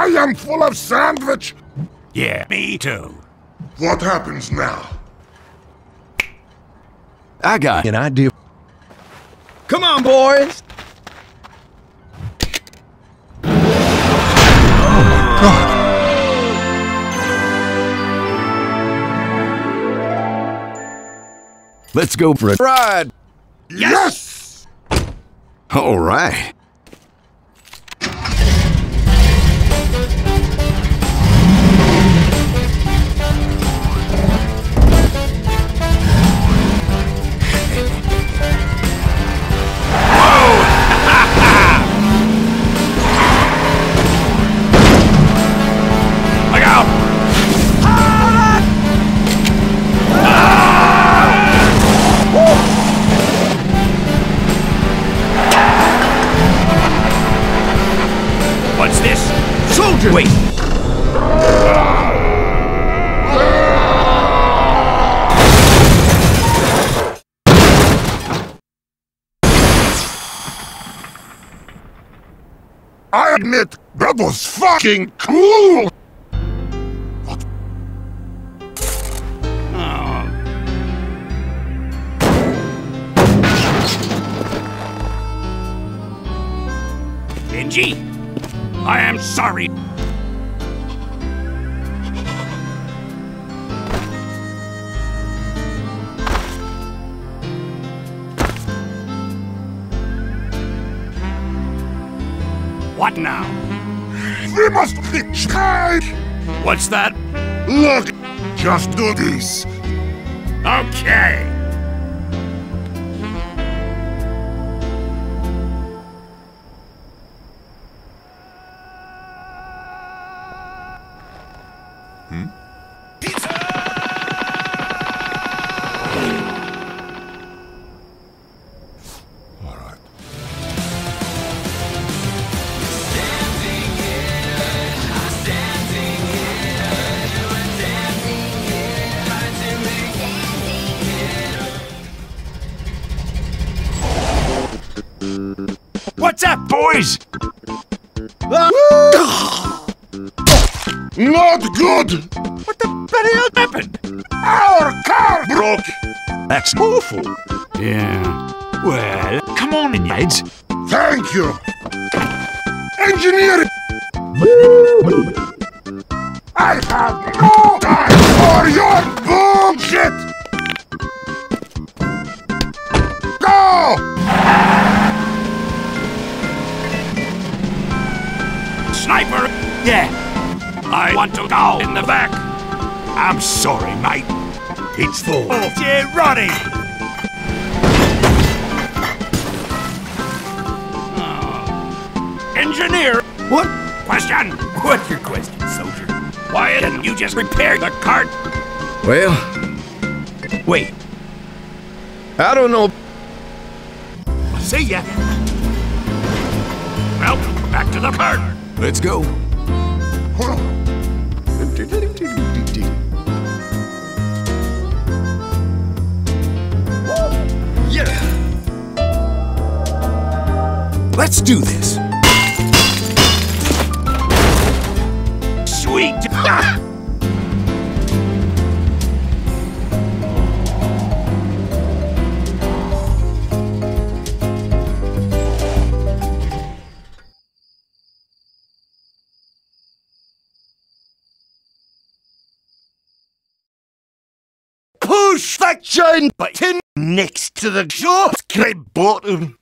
I am full of sandwich. Yeah, me too. What happens now? I got an idea. Come on, boys! Let's go for a ride! Yes! All right. I admit, that was fucking cool! Benji, I am sorry. What now? We must hitchhike! What's that? Look, just do this. Okay. All What's up, boys? Ah! Not good! What the bloody hell happened? Our car broke! That's awful. Yeah. Well, come on in, lads. Thank you! Engineer! I have no time for your bullshit! Yeah. I want to go in the back. I'm sorry, mate. It's full. Oh, yeah, Ronnie! Oh. Uh, engineer! What? Question? What's your question, soldier? Why didn't you just repair the cart? Well, Wait, I don't know. see ya. Well, back to the cart. Let's go. Let's do this. Sweet! Ah! That giant button next to the subscribe button.